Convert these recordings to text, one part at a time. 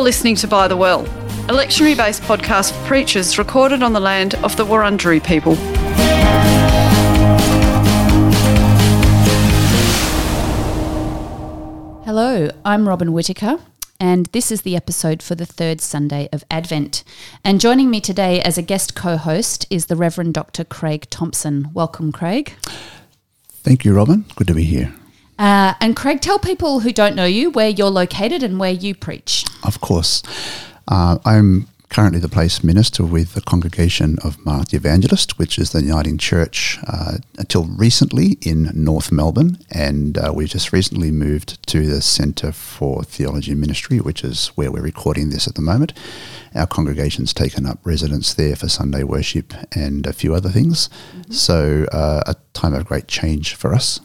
You're listening to By the Well, a lectionary based podcast for preachers recorded on the land of the Wurundjeri people. Hello, I'm Robyn Whitaker, and this is the episode for the third Sunday of Advent. And joining me today as a guest co host is the Reverend Dr. Craig Thompson. Welcome, Craig. Thank you, Robyn. Good to be here. Uh, and Craig, tell people who don't know you where you're located and where you preach. Of course. Uh, I'm currently the place minister with the congregation of Mark the Evangelist, which is the Uniting Church uh, until recently in North Melbourne. And uh, we've just recently moved to the Centre for Theology and Ministry, which is where we're recording this at the moment. Our congregation's taken up residence there for Sunday worship and a few other things. Mm-hmm. So, uh, a time of great change for us.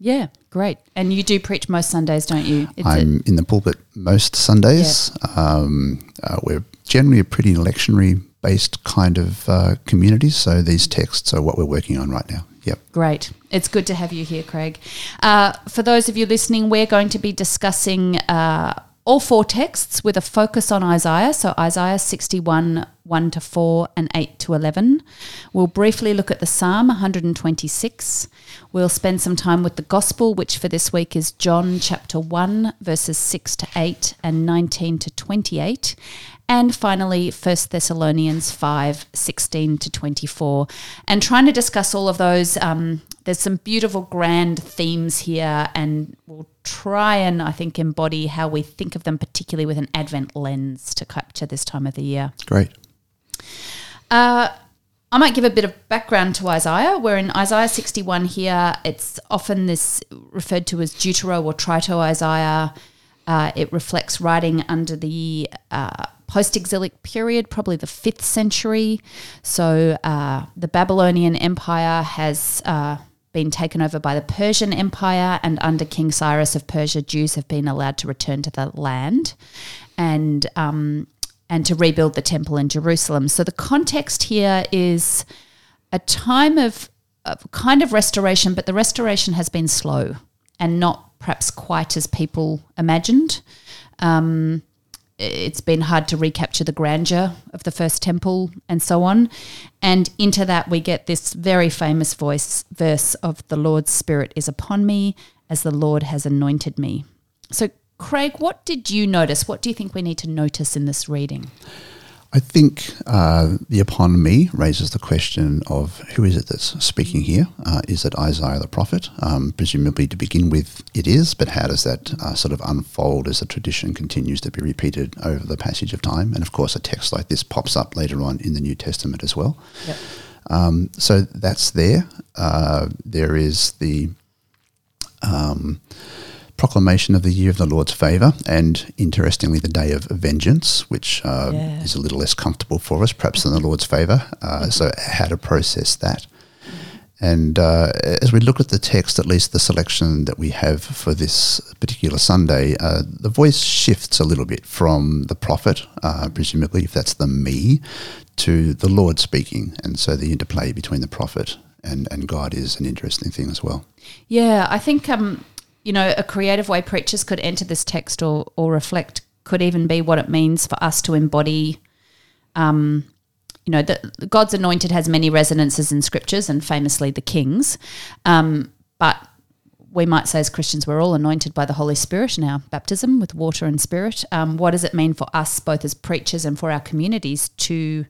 Yeah, great. And you do preach most Sundays, don't you? It's I'm a- in the pulpit most Sundays. Yeah. Um, uh, we're generally a pretty lectionary based kind of uh, community, so these texts are what we're working on right now. Yep. Great. It's good to have you here, Craig. Uh, for those of you listening, we're going to be discussing uh, all four texts with a focus on Isaiah. So, Isaiah 61, 1 to 4, and 8 to 11. We'll briefly look at the Psalm 126. We'll spend some time with the Gospel, which for this week is John chapter 1, verses 6 to 8 and 19 to 28. And finally, 1 Thessalonians 5 16 to 24. And trying to discuss all of those, um, there's some beautiful, grand themes here, and we'll try and, I think, embody how we think of them, particularly with an Advent lens to capture this time of the year. Great. Uh, I might give a bit of background to Isaiah. We're in Isaiah 61 here. It's often this referred to as Deutero or Trito Isaiah. Uh, it reflects writing under the uh, post-exilic period, probably the fifth century. So uh, the Babylonian Empire has uh, been taken over by the Persian Empire, and under King Cyrus of Persia, Jews have been allowed to return to the land. And um, and to rebuild the temple in Jerusalem. So the context here is a time of, of kind of restoration, but the restoration has been slow and not perhaps quite as people imagined. Um, it's been hard to recapture the grandeur of the first temple and so on. And into that, we get this very famous voice verse of the Lord's Spirit is upon me as the Lord has anointed me. So, Craig, what did you notice? What do you think we need to notice in this reading? I think uh, the upon me raises the question of who is it that's speaking here? Uh, is it Isaiah the prophet? Um, presumably, to begin with, it is, but how does that uh, sort of unfold as the tradition continues to be repeated over the passage of time? And of course, a text like this pops up later on in the New Testament as well. Yep. Um, so that's there. Uh, there is the. Um, proclamation of the year of the Lord's favour, and interestingly, the day of vengeance, which uh, yeah. is a little less comfortable for us, perhaps, than the Lord's favour. Uh, mm-hmm. So, how to process that. And uh, as we look at the text, at least the selection that we have for this particular Sunday, uh, the voice shifts a little bit from the prophet, uh, presumably, if that's the me, to the Lord speaking. And so the interplay between the prophet and, and God is an interesting thing as well. Yeah, I think um, you know, a creative way preachers could enter this text or, or reflect could even be what it means for us to embody, um, you know, that God's anointed has many resonances in scriptures and famously the kings. Um, but we might say as Christians, we're all anointed by the Holy Spirit in our baptism with water and spirit. Um, what does it mean for us, both as preachers and for our communities, to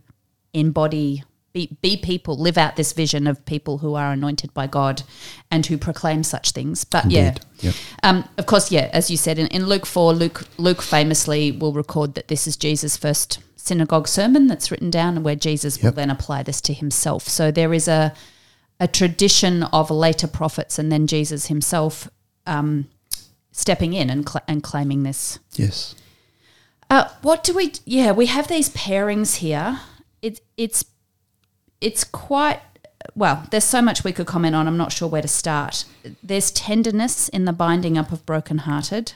embody be, be people, live out this vision of people who are anointed by God and who proclaim such things. But Indeed. yeah, yep. um, of course, yeah, as you said in, in Luke 4, Luke, Luke famously will record that this is Jesus' first synagogue sermon that's written down and where Jesus yep. will then apply this to himself. So there is a, a tradition of later prophets and then Jesus himself um, stepping in and, cl- and claiming this. Yes. Uh, what do we? Yeah, we have these pairings here. It, it's it's quite well, there's so much we could comment on. I'm not sure where to start. There's tenderness in the binding up of brokenhearted.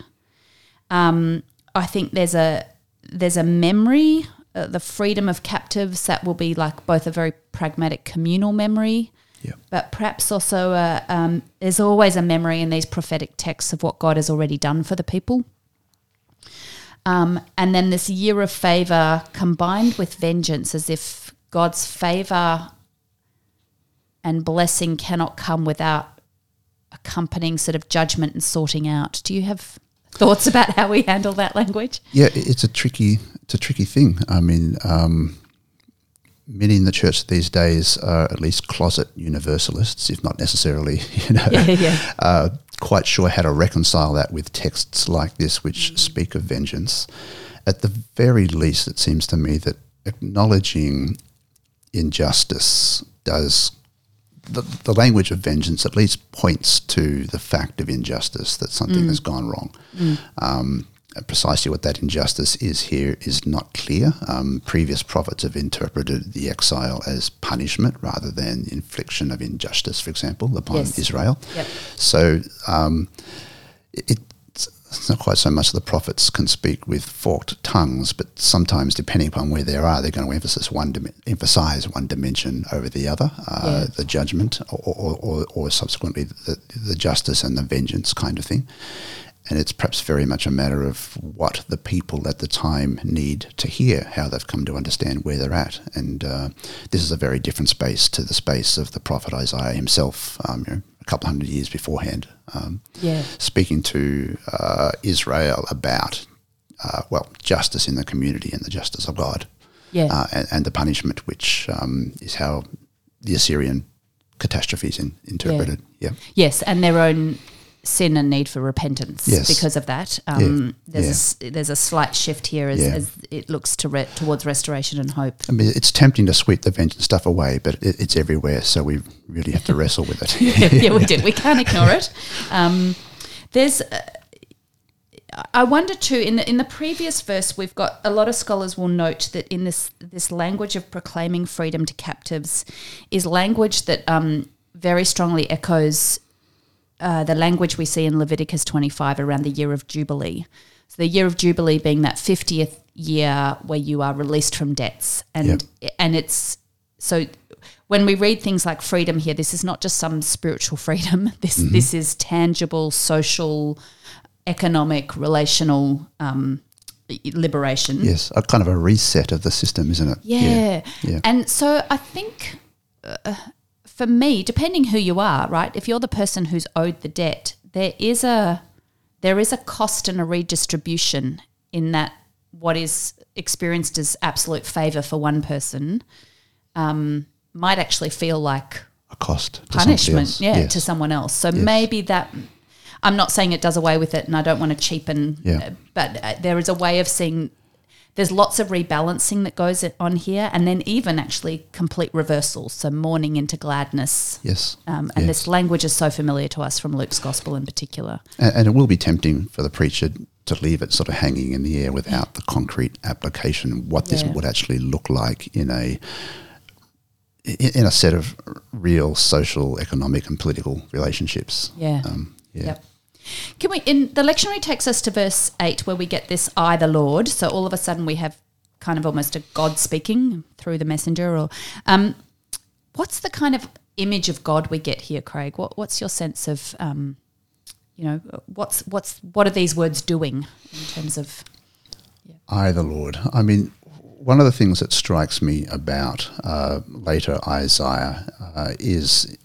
Um, I think there's a there's a memory, uh, the freedom of captives that will be like both a very pragmatic communal memory, yeah. but perhaps also a, um, there's always a memory in these prophetic texts of what God has already done for the people. Um, and then this year of favor combined with vengeance, as if God's favor and blessing cannot come without accompanying sort of judgment and sorting out. Do you have thoughts about how we handle that language? Yeah, it's a tricky, it's a tricky thing. I mean, um, many in the church these days are at least closet universalists, if not necessarily, you know, Yeah, yeah. Uh, quite sure how to reconcile that with texts like this, which speak of vengeance. At the very least, it seems to me that acknowledging injustice does. The, the language of vengeance at least points to the fact of injustice that something has gone wrong. Um, precisely what that injustice is here is not clear. Um, previous prophets have interpreted the exile as punishment rather than infliction of injustice, for example, upon Yes. Israel. Yep. So um, it, it's not quite so much the prophets can speak with forked tongues, but sometimes, depending upon where they are, they're going to emphasize one, dim- emphasize one dimension over the other, uh, Yeah. the judgment, or, or, or, or subsequently the, the justice and the vengeance kind of thing. And it's perhaps very much a matter of what the people at the time need to hear, how they've come to understand where they're at. And uh, this is a very different space to the space of the prophet Isaiah himself, um, you know, a couple hundred years beforehand, um, Yeah. speaking to uh, Israel about, uh, well, justice in the community and the justice of God Yeah. uh, and, and the punishment, which um, is how the Assyrian catastrophe is in, interpreted. Yeah. Yes, and their own sin and need for repentance Yes. because of that. Um, Yeah. There's a s there's a slight shift here as, Yeah. as it looks to re- towards restoration and hope. I mean, it's tempting to sweep the vengeance stuff away, but it, it's everywhere, so we really have to wrestle with it. yeah, we do. We can't ignore it. Um, there's. Uh, I wonder too. In the in the previous verse, we've got a lot of scholars will note that in this this language of proclaiming freedom to captives is language that um, very strongly echoes uh, the language we see in Leviticus 25 around the year of Jubilee. So the year of Jubilee being that 50th year where you are released from debts. And and it's so when we read things like freedom here, this is not just some spiritual freedom. This this is tangible, social, economic, relational um, liberation. yes, a kind of a reset of the system, isn't it? Yeah. Yeah. And so I think uh, for me, depending who you are, right? If you're the person who's owed the debt, there is a there is a cost and a redistribution in that what is experienced as absolute favor for one person um, might actually feel like A cost. to punishment, else. yeah, Yes. to someone else. So maybe that. I'm not saying it does away with it, and I don't want to cheapen. Yeah. uh, but uh, there is a way of seeing. There's lots of rebalancing that goes on here, and then even actually complete reversals. So mourning into gladness. Yes. Um, and yes. this language is so familiar to us from Luke's gospel in particular. And, and it will be tempting for the preacher to leave it sort of hanging in the air without the concrete application, what this Yeah. would actually look like in a in in a set of real social, economic, and political relationships. Yeah. Um, yeah. Yep. Can we? In the lectionary takes us to verse eight, where we get this "I, the Lord." So all of a sudden, we have kind of almost a God speaking through the messenger. Or um, what's the kind of image of God we get here, Craig? What, what's your sense of, um, you know, what's what's what are these words doing in terms of? I, the Lord. I mean, one of the things that strikes me about uh, later Isaiah uh, is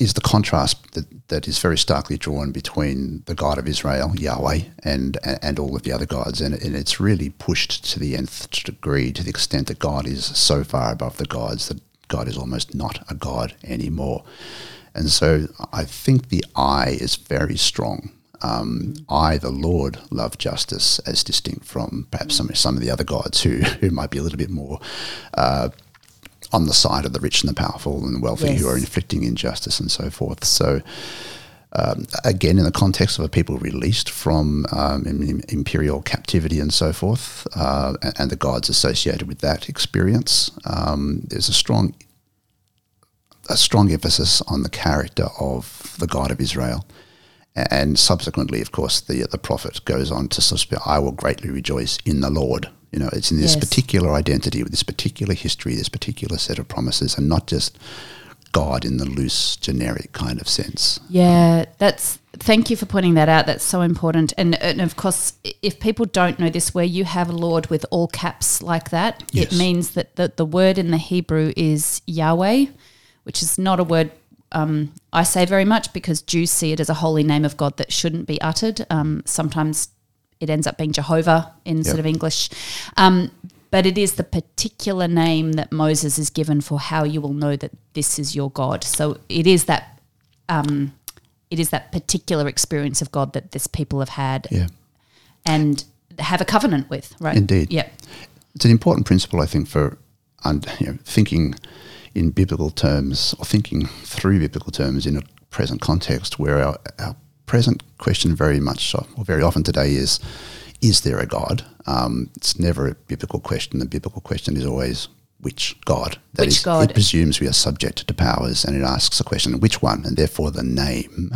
is the contrast that, that is very starkly drawn between the God of Israel, Yahweh, and and all of the other gods, and, and it's really pushed to the nth degree to the extent that God is so far above the gods that God is almost not a god anymore, and so I think the I is very strong. Um, I, the Lord, love justice, as distinct from perhaps some some of the other gods who who might be a little bit more uh, on the side of the rich and the powerful and the wealthy who are inflicting injustice and so forth. So, um, again, in the context of a people released from um, im- im- imperial captivity and so forth, uh, and, and the gods associated with that experience, um, there's a strong a strong emphasis on the character of the God of Israel. And subsequently, of course, the the prophet goes on to speak, I will greatly rejoice in the Lord. You know, it's in this Yes. particular identity, with this particular history, this particular set of promises, and not just God in the loose, generic kind of sense. Yeah, that's. Thank you for pointing that out. That's so important. And, and of course, if people don't know this, where you have Lord with all caps like that, Yes. it means that the, the word in the Hebrew is Yahweh, which is not a word um, I say very much because Jews see it as a holy name of God that shouldn't be uttered. Um, sometimes it ends up being Jehovah in sort of English. Um, but it is the particular name that Moses is given for how you will know that this is your God. So it is that um, it is that particular experience of God that this people have had Yeah. and have a covenant with, right? Indeed. Yeah. It's an important principle, I think, for you know, thinking in biblical terms or thinking through biblical terms in a present context where our, our present question very much or very often today is is there a God? Um, it's never a biblical question. The biblical question is always which God? That Which is, God? It presumes we are subject to powers and it asks a question, which one? And therefore the name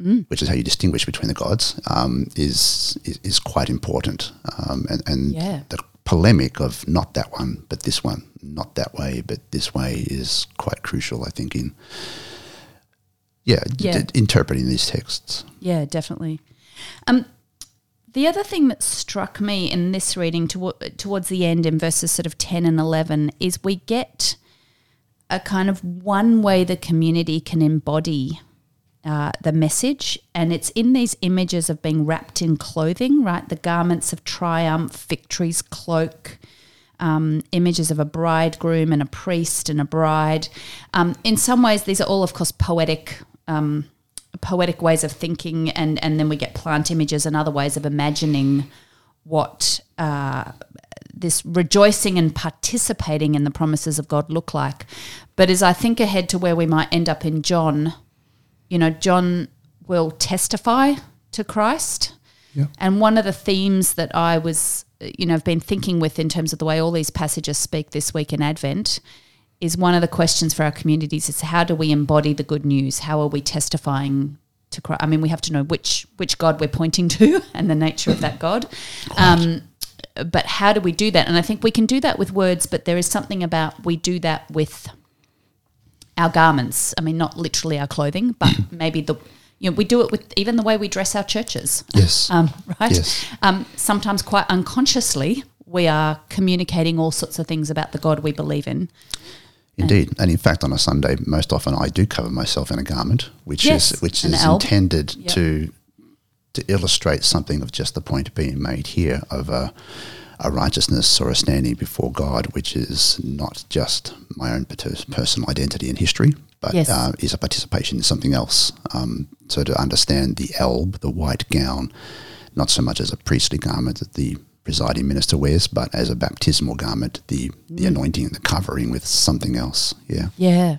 Mm. which is how you distinguish between the gods, um, is, is is quite important. Um, and and Yeah. the polemic of not that one, but this one, not that way, but this way, is quite crucial. I think in yeah, Yeah. d- interpreting these texts. Yeah, definitely. Um, the other thing that struck me in this reading to, towards the end in verses sort of 10 and 11 is we get a kind of one way the community can embody uh, the message, and it's in these images of being wrapped in clothing, right? The garments of triumph, victory's cloak, um, images of a bridegroom and a priest and a bride. Um, in some ways, these are all, of course, poetic. Um, poetic ways of thinking and and then we get plant images and other ways of imagining what uh, this rejoicing and participating in the promises of God look like. But as I think ahead to where we might end up in John, you know, John will testify to Christ. Yeah. And one of the themes that I was, you know, I've been thinking with in terms of the way all these passages speak this week in Advent is one of the questions for our communities is how do we embody the good news? How are we testifying to Christ? I mean, we have to know which which God we're pointing to and the nature of that God. Um, but how do we do that? And I think we can do that with words, but there is something about we do that with our garments. I mean, not literally our clothing, but maybe the you know we do it with even the way we dress our churches. Yes. Um, right. Yes. Um, sometimes quite unconsciously, we are communicating all sorts of things about the God we believe in. Indeed, and in fact, on a Sunday, most often I do cover myself in a garment, which Yes, is which is alb. intended Yep. to to illustrate something of just the point being made here of a, a righteousness or a standing before God, which is not just my own personal identity and history, but Yes. uh, is a participation in something else. Um, so to understand the alb, the white gown, not so much as a priestly garment that the presiding minister wears, but as a baptismal garment, the, the anointing, the covering with something else. Yeah. Yeah.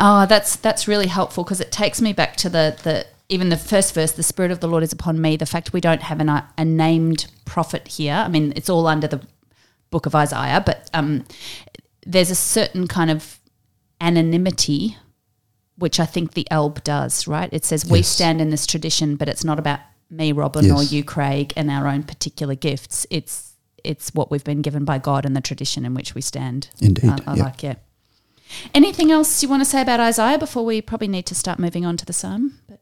Oh, that's that's really helpful because it takes me back to the the even the first verse, the spirit of the Lord is upon me. The fact we don't have an, a named prophet here. I mean, it's all under the book of Isaiah, but um, there's a certain kind of anonymity which I think the alb does, right? It says we stand in this tradition, but it's not about me, Robyn, or you, Craig, and our own particular gifts. It's it's what we've been given by God and the tradition in which we stand. Indeed, I, I yeah. like it. Anything else you want to say about Isaiah before we probably need to start moving on to the psalm? But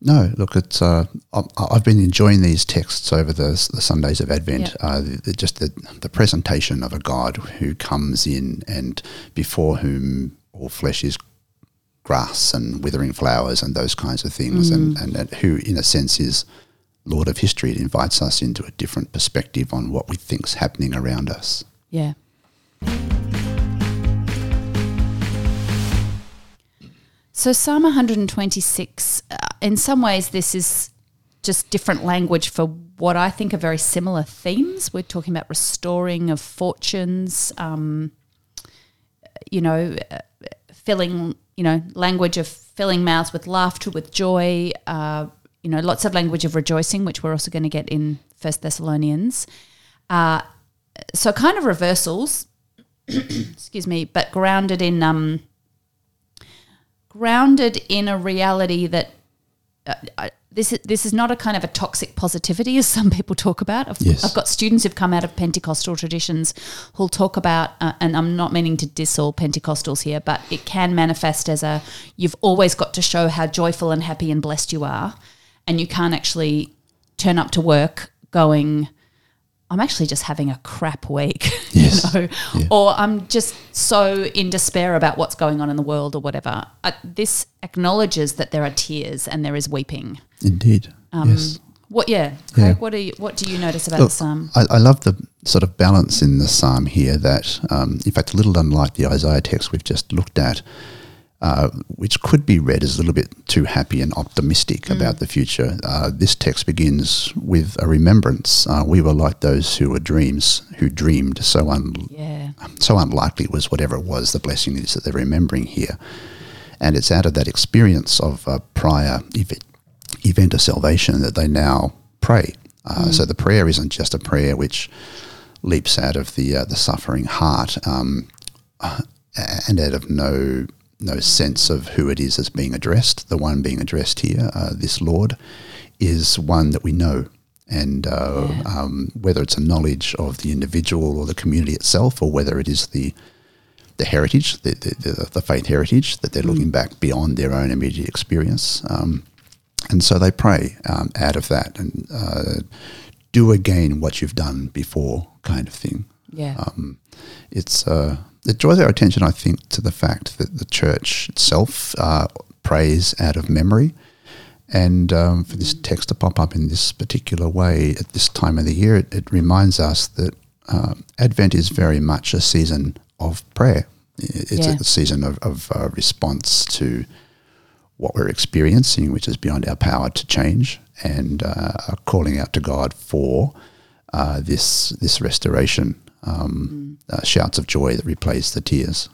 No, look, it's. Uh, I- I've been enjoying these texts over the, the Sundays of Advent. Yeah. Uh, the, the- just the, the presentation of a God who comes in and before whom all flesh is grass and withering flowers and those kinds of things, and, and, and who, in a sense, is Lord of history. It invites us into a different perspective on what we think's happening around us. yeah. So Psalm 126, uh, in some ways, this is just different language for what I think are very similar themes. We're talking about restoring of fortunes, um, you know, uh, filling, you know, language of filling mouths with laughter, with joy, uh, you know, lots of language of rejoicing, which we're also going to get in First Thessalonians. Uh, so kind of reversals, excuse me, but grounded in um, grounded in a reality that uh, this is this is not a kind of a toxic positivity as some people talk about. I've, Yes. I've got students who've come out of Pentecostal traditions who'll talk about, uh, and I'm not meaning to diss all Pentecostals here, but it can manifest as a you've always got to show how joyful and happy and blessed you are, and you can't actually turn up to work going. I'm actually just having a crap week, Yes. you know, Yeah. or I'm just so in despair about what's going on in the world or whatever. Uh, this acknowledges that there are tears and there is weeping. Indeed. Um, yes. What? Yeah, Craig. Yeah. What do you What do you notice about Look, the psalm? I, I love the sort of balance in the psalm here that, um, in fact, a little unlike the Isaiah text we've just looked at, uh, which could be read as a little bit too happy and optimistic about the future. Uh, this text begins with a remembrance. Uh, we were like those who were dreams, who dreamed so un- Yeah, so unlikely was whatever it was the blessing is that they're remembering here. And it's out of that experience of a prior ev- event of salvation that they now pray. Uh, So the prayer isn't just a prayer which leaps out of the uh, the suffering heart um, uh, and out of no no sense of who it is that's being addressed. The one being addressed here, uh, this Lord, is one that we know. And uh, um, whether it's a knowledge of the individual or the community itself, or whether it is the the heritage, the, the, the, the faith heritage, that they're looking back beyond their own immediate experience. Um, and so they pray um, out of that and uh, do again what you've done before, kind of thing. yeah, Um, it's uh, it draws our attention, I think, to the fact that the church itself uh, prays out of memory. And um, for this text to pop up in this particular way at this time of the year, it, it reminds us that uh, Advent is very much a season of prayer. It's Yeah. a season of, of uh, response to what we're experiencing, which is beyond our power to change, and uh, calling out to God for uh, this this restoration. Um, uh, shouts of joy that replace the tears.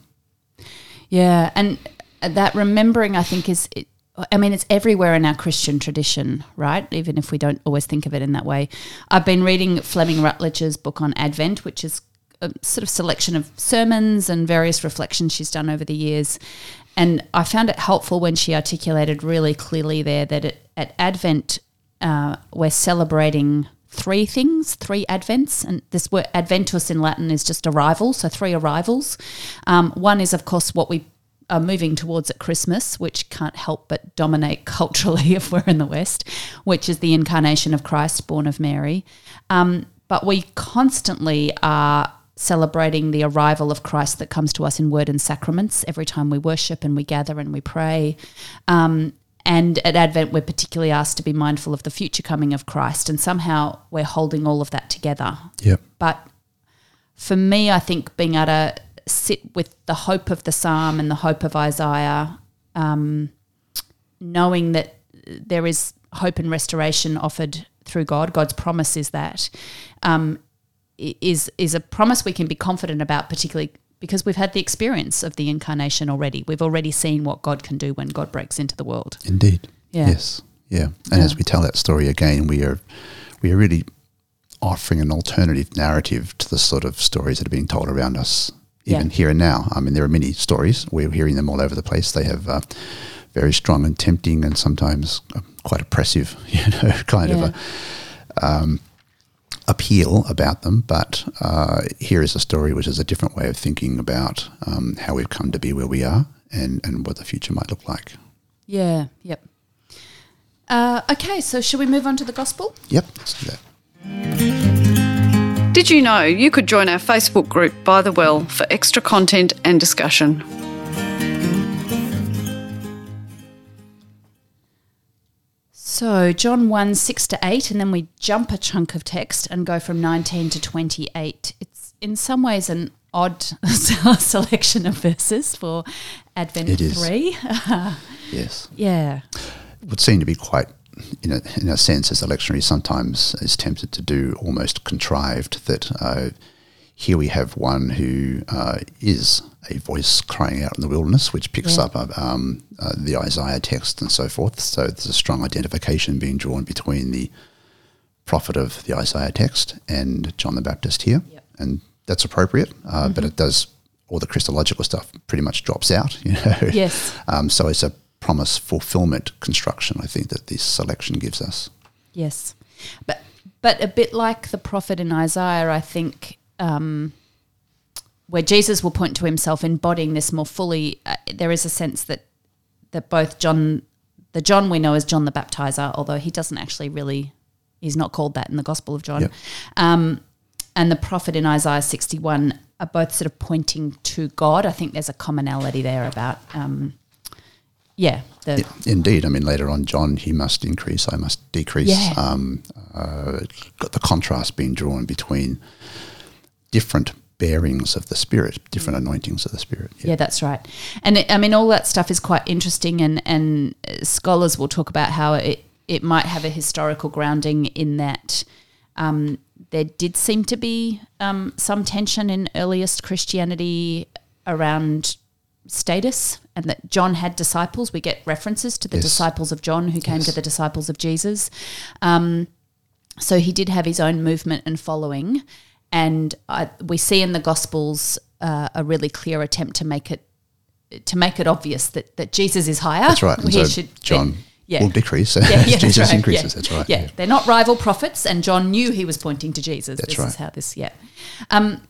yeah. And that remembering, I think, is. It, I mean, it's everywhere in our Christian tradition, right? Even if we don't always think of it in that way. I've been reading Fleming Rutledge's book on Advent, which is a sort of selection of sermons and various reflections she's done over the years. And I found it helpful when she articulated really clearly there that it, at Advent, uh, we're celebrating three things, three advents. And this word adventus in Latin is just arrival, so three arrivals. Um, one is, of course, what we are moving towards at Christmas, which can't help but dominate culturally if we're in the West, which is the incarnation of Christ, born of Mary. Um, but we constantly are celebrating the arrival of Christ that comes to us in word and sacraments every time we worship and we gather and we pray. Um, and at Advent, we're particularly asked to be mindful of the future coming of Christ, and somehow we're holding all of that together. Yep. But for me, I think being able to sit with the hope of the psalm and the hope of Isaiah, um, knowing that there is hope and restoration offered through God, God's promise is that, um, is is a promise we can be confident about, particularly because we've had the experience of the incarnation already. We've already seen what God can do when God breaks into the world. Indeed. Yeah. Yes. Yeah. And as we tell that story again, we are we are really offering an alternative narrative to the sort of stories that are being told around us, even Yeah. here and now. I mean, there are many stories. We're hearing them all over the place. They have uh, very strong and tempting, and sometimes uh, quite oppressive, you know, kind Yeah. of a um, appeal about them. But uh, here is a story which is a different way of thinking about um, how we've come to be where we are and, and what the future might look like. Yeah. Yep. Uh, okay, so should we move on to the gospel? Yep, let's do that. Did you know you could join our Facebook group By the Well for extra content and discussion? So, John 1, 6 to 8, and then we jump a chunk of text and go from 19 to 28. It's in some ways an odd selection of verses for Advent It is. 3. Yes. yeah. It would seem to be quite, in a, in a sense, as the lectionary sometimes is tempted to do, almost contrived, that uh, here we have one who uh, is a voice crying out in the wilderness, which picks Yeah. up uh, um, uh, the Isaiah text and so forth. So there's a strong identification being drawn between the prophet of the Isaiah text and John the Baptist here. Yep. And that's appropriate, uh, but it does, all the Christological stuff pretty much drops out, you know. Yes. Um, so it's a promise fulfillment construction, I think, that this selection gives us. Yes, but but a bit like the prophet in Isaiah, I think, um, where Jesus will point to himself embodying this more fully. Uh, there is a sense that that both John, the John we know as John the Baptizer, although he doesn't actually really, he's not called that in the Gospel of John, Yep. um, and the prophet in Isaiah sixty one are both sort of pointing to God. I think there's a commonality there about. Um, yeah, the, Indeed, I mean later on, John, he must increase, I must decrease. Yeah. Um, uh, got the contrast being drawn between different bearings of the Spirit, different anointings of the Spirit. Yeah, that's right. And it, I mean, all that stuff is quite interesting, and and uh, scholars will talk about how it it might have a historical grounding in that um, there did seem to be um, some tension in earliest Christianity around status, and that John had disciples. We get references to the Yes. disciples of John who came Yes. to the disciples of Jesus. Um, so he did have his own movement and following, and I, we see in the Gospels uh, a really clear attempt to make it to make it obvious that, that Jesus is higher. That's right. He so should John yeah. will decrease Yeah, yeah, as Jesus right. increases. That's right. Yeah. they're not rival prophets, and John knew he was pointing to Jesus. That's this right. is how this. Yeah. Um.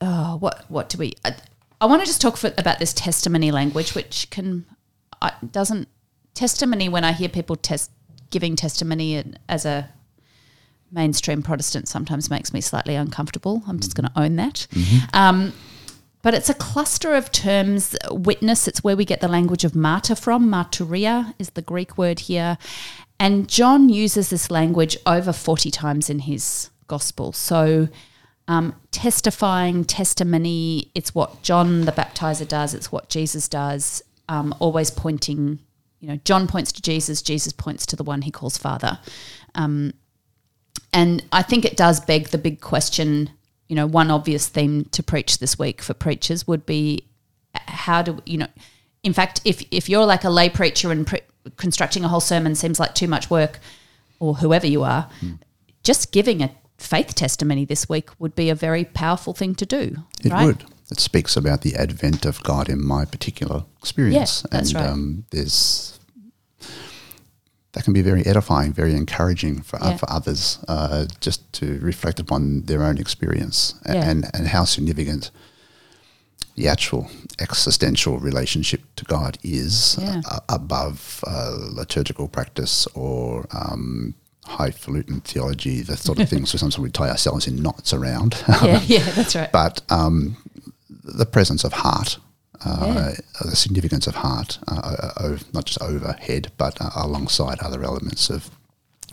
Oh, what what do we? I, I want to just talk for, about this testimony language, which can I doesn't testimony when I hear people test giving testimony as a mainstream Protestant sometimes makes me slightly uncomfortable. I'm just going to own that. Um, but it's a cluster of terms. Witness, it's where we get the language of martyr from. Martyria is the Greek word here. And John uses this language over 40 times in his gospel. So, um, testifying, testimony, it's what John the baptizer does, it's what Jesus does, um, always pointing, you know, John points to Jesus, Jesus points to the one he calls Father. Um, and I think it does beg the big question. You know, one obvious theme to preach this week for preachers would be how do you know? In fact, if if you're like a lay preacher and pre- constructing a whole sermon seems like too much work, or whoever you are, just giving a faith testimony this week would be a very powerful thing to do. It right? would. It speaks about the advent of God in my particular experience. Yeah, that's and right. um, there's that can be very edifying, very encouraging for, uh, for others uh, just to reflect upon their own experience a- Yeah. and, and how significant the actual existential relationship to God is Yeah. uh, above uh, liturgical practice or um, highfalutin theology, the sort of things we sometimes we tie ourselves in knots around. Yeah, yeah, that's right. but um, the presence of heart, uh, Yeah. the significance of heart, uh, uh, not just overhead, but uh, alongside other elements of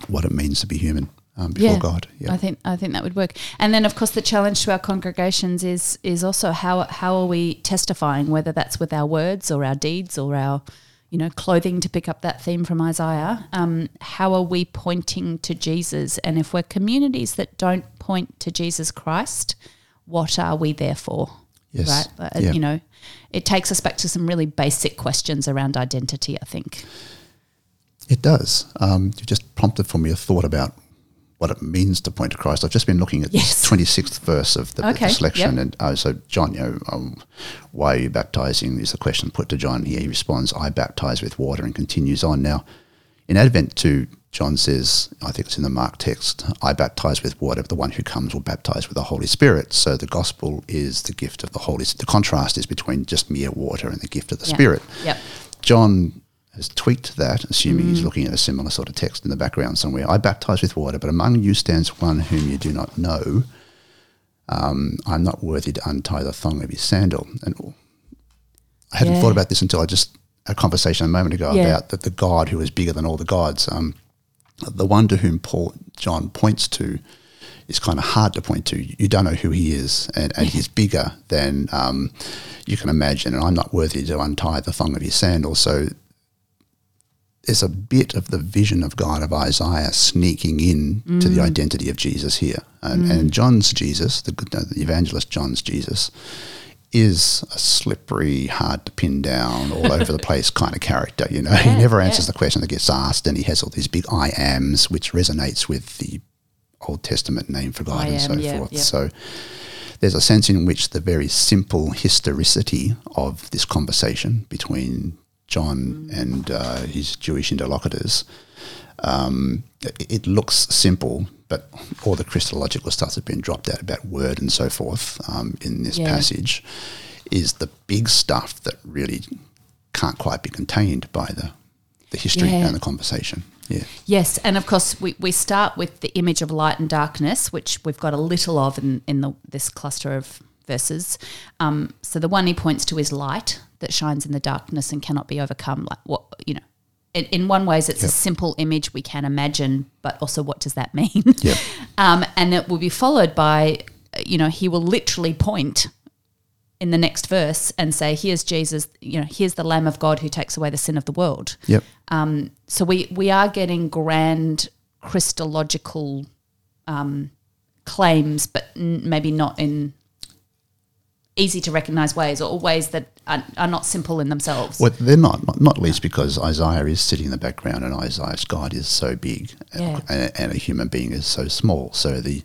what it means to be human um, before God. Yeah. I think I think that would work. And then, of course, the challenge to our congregations is is also how how are we testifying, whether that's with our words or our deeds or our you know clothing, to pick up that theme from Isaiah. Um, how are we pointing to Jesus? And if we're communities that don't point to Jesus Christ, what are we there for? Yes. Right. Uh, Yeah. You know, it takes us back to some really basic questions around identity. I think. It does. Um, you just prompted for me a thought about what it means to point to Christ. I've just been looking at Yes. this 26th verse of the, Okay, the selection. yep. And uh, so, John, you know, um, why are you baptizing? Is the question put to John here. He responds, I baptize with water, and continues on. Now, in Advent 2, John says, I think it's in the Mark text, I baptize with water, but the one who comes will baptize with the Holy Spirit. So the gospel is the gift of the Holy Spirit. The contrast is between just mere water and the gift of the Yeah. Spirit. Yep. John has tweaked that, assuming Mm. he's looking at a similar sort of text in the background somewhere. I baptize with water, but among you stands one whom you do not know. Um, I'm not worthy to untie the thong of his sandal. And I hadn't Yeah. thought about this until I just a conversation a moment ago Yeah. about that the God who is bigger than all the gods. Um, the one to whom Paul John points to is kind of hard to point to. You don't know who he is, and, and he's bigger than um, you can imagine. And I'm not worthy to untie the thong of his sandal. So there's a bit of the vision of God of Isaiah sneaking in to the identity of Jesus here. And, and John's Jesus, the, the evangelist John's Jesus, is a slippery, hard to pin down, all over the place kind of character. You know, Yeah, he never answers yeah. the question that gets asked, and he has all these big I ams, which resonates with the Old Testament name for God I and am, so yeah, forth. So there's a sense in which the very simple historicity of this conversation between John and uh, his Jewish interlocutors. Um, it, it looks simple, but all the Christological stuff that's been dropped out about word and so forth um, in this Yeah. passage is the big stuff that really can't quite be contained by the, the history Yeah. and the conversation. Yeah. Yes, and of course we, we start with the image of light and darkness, which we've got a little of in, in the, this cluster of verses. Um, so the one he points to is light that shines in the darkness and cannot be overcome. Like what you know, in, in one ways it's a simple image we can imagine, but also what does that mean? Yep. um, and it will be followed by, you know, he will literally point in the next verse and say, "Here's Jesus. You know, here's the Lamb of God who takes away the sin of the world." Yep. Um, so we we are getting grand Christological um, claims, but n- maybe not in easy to recognize ways or ways that are, are not simple in themselves. Well, they're not, not, least because Isaiah is sitting in the background and Isaiah's God is so big Yeah. and, and a human being is so small. So the,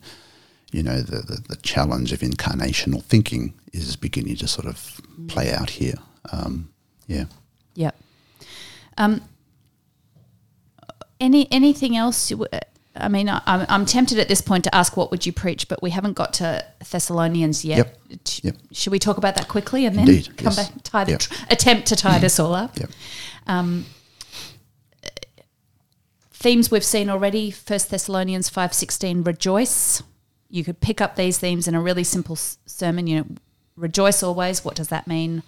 you know, the, the, the challenge of incarnational thinking is beginning to sort of play out here. Um, yeah. Yep. Um, any anything else? you- I mean, I, I'm, I'm tempted at this point to ask, "What would you preach?" But we haven't got to Thessalonians yet. Yep. Yep. Should we talk about that quickly and then come yes. back, tie the Yep. tr- attempt to tie this all up? Yep. Um, themes we've seen already 1 thessalonians 5.16 rejoice you could pick up these themes in a really simple s- sermon you know rejoice always what does that mean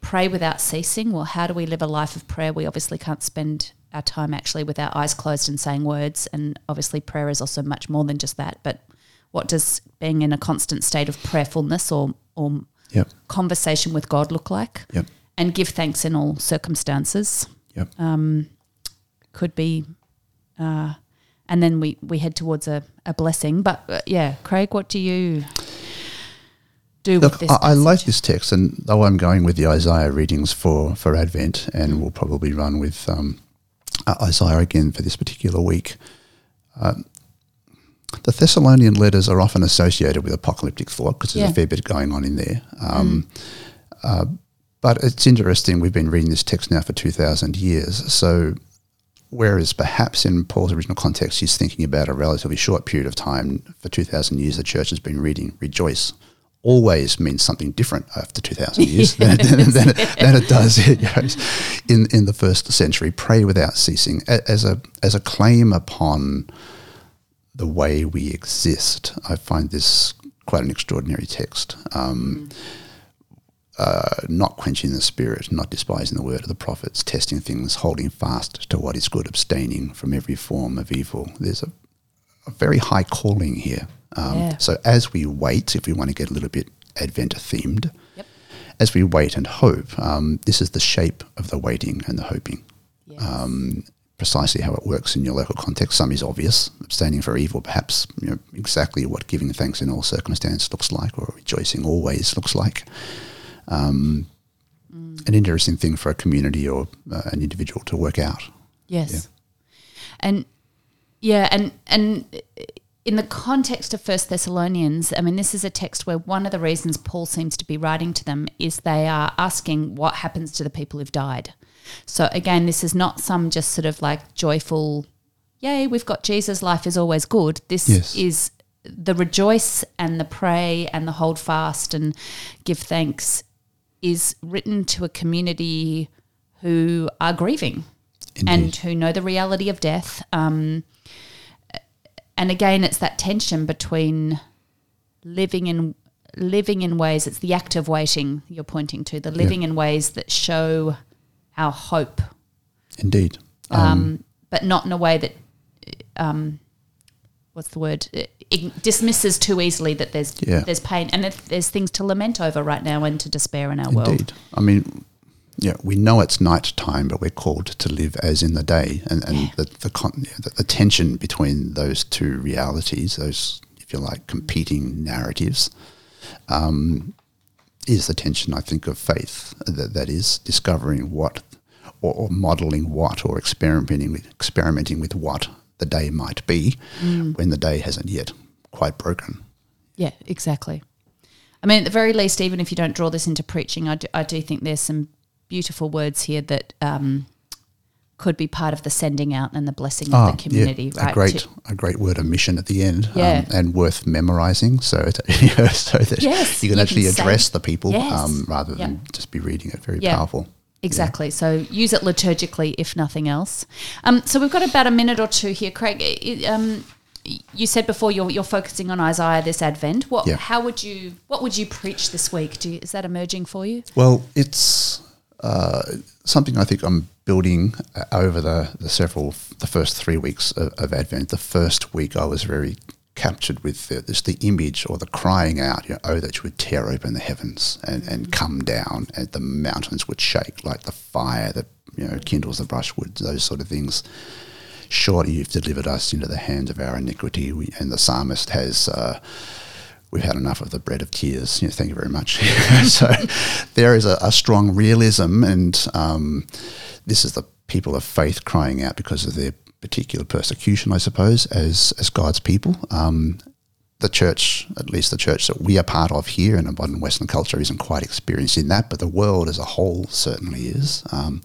pray without ceasing well how do we live a life of prayer we obviously can't spend our time actually with our eyes closed and saying words and obviously prayer is also much more than just that but what does being in a constant state of prayerfulness or or Yep. conversation with god look like Yep. and give thanks in all circumstances Yep. could be uh, and then we we head towards a, a blessing but uh, yeah craig what do you do with Look, this I, I like this text, and though I'm going with the Isaiah readings for, for Advent, and we'll probably run with um, Isaiah again for this particular week. Um, the Thessalonian letters are often associated with apocalyptic thought because there's Yeah. a fair bit going on in there. Um, uh, but it's interesting, we've been reading this text now for 2,000 years. So, whereas perhaps in Paul's original context, he's thinking about a relatively short period of time, for 2,000 years, the church has been reading rejoice. Always means something different after 2,000 years than, than, than, it, than it does you know, in, in the first century. Pray without ceasing as a, as a claim upon the way we exist. I find this quite an extraordinary text. Um, uh, not quenching the spirit, not despising the word of the prophets, testing things, holding fast to what is good, abstaining from every form of evil. There's a, a very high calling here. Um, Yeah. So as we wait, if we want to get a little bit Advent themed, Yep. as we wait and hope, um, this is the shape of the waiting and the hoping Yes. um, precisely how it works in your local context. Some is obvious, abstaining for evil, perhaps you know, exactly what giving thanks in all circumstance looks like, or rejoicing always looks like. Um, An interesting thing for a community or uh, an individual to work out. Yes. And yeah, and and in the context of First Thessalonians, I mean, this is a text where one of the reasons Paul seems to be writing to them is they are asking what happens to the people who've died. So again, this is not some just sort of like joyful, yay, we've got Jesus, life is always good. This Yes. is the rejoice and the pray and the hold fast and give thanks is written to a community who are grieving and who know the reality of death. Um, and again, it's that tension between living in living in ways. It's the act of waiting you're pointing to. The living in ways that show our hope, Indeed. um, but not in a way that. Um, What's the word? It it dismisses too easily that there's Yeah. there's pain and that there's things to lament over right now and to despair in our world. Indeed. I mean, yeah, we know it's night time, but we're called to live as in the day, and and Yeah. the the, con- the the tension between those two realities, those if you like competing narratives, um, is the tension I think of faith. That that is discovering what, or, or modeling what, or experimenting with experimenting with what the day might be, when the day hasn't yet quite broken. Yeah, exactly. I mean, at the very least, even if you don't draw this into preaching, I do, I do think there's some beautiful words here that um, could be part of the sending out and the blessing of the community. Ah, yeah, right? A great, To- a great word of mission at the end, um, Yeah. and worth memorizing, so that, you so that Yes, you can you actually can address the people Yes. um, rather than Yep. just be reading it. Very Yeah. powerful. Exactly. So use it liturgically, if nothing else. Um, so we've got about a minute or two here, Craig. Um, you said before you're, you're focusing on Isaiah this Advent. What? Yeah. How would you? What would you preach this week? Do you, is that emerging for you? Well, it's uh, something I think I'm building uh, over the, the several, the first three weeks of, of Advent. The first week I was very captured with the, this, the image or the crying out, you know, oh, that you would tear open the heavens and, and come down and the mountains would shake like the fire that, you know, kindles the brushwood, those sort of things. Surely you've delivered us into the hands of our iniquity. We, and the psalmist has uh, we've had enough of the bread of tears. You know, thank you very much. so there is a, a strong realism, and um, this is the people of faith crying out because of their particular persecution, I suppose, as as God's people. Um, the church, at least the church that we are part of here in a modern Western culture, isn't quite experienced in that, but the world as a whole certainly is. Um,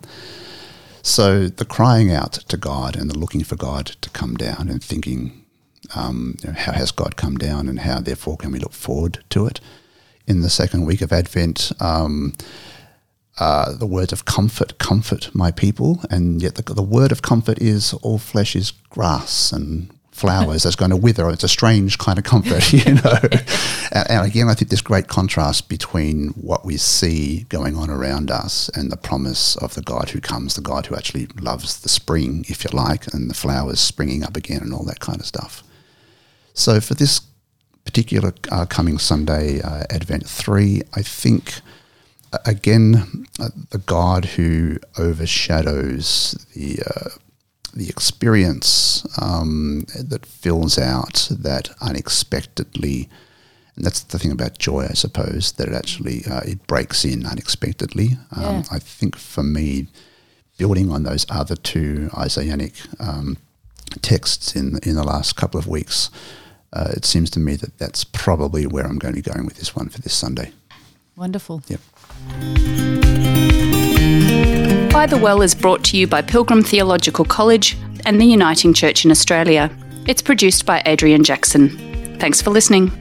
so the crying out to God and the looking for God to come down and thinking, um, you know, how has God come down and how therefore can we look forward to it? In the second week of Advent, um, uh, the words of comfort, comfort my people, and yet the, the word of comfort is all flesh is grass and flowers that's going to wither. It's a strange kind of comfort, you know. and, and again, I think this great contrast between what we see going on around us and the promise of the God who comes, the God who actually loves the spring, if you like, and the flowers springing up again and all that kind of stuff. So for this particular uh, coming Sunday, uh, Advent 3, I think uh, again, uh, the God who overshadows the uh, the experience um, that fills out that unexpectedly, and that's the thing about joy, I suppose, that it actually uh, it breaks in unexpectedly. Um, Yeah. I think for me, building on those other two Isaianic um, texts in in the last couple of weeks, uh, it seems to me that that's probably where I'm going to be going with this one for this Sunday. Wonderful. Yep. By the Well is brought to you by Pilgrim Theological College and the Uniting Church in Australia. It's produced by Adrian Jackson. Thanks for listening.